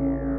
you.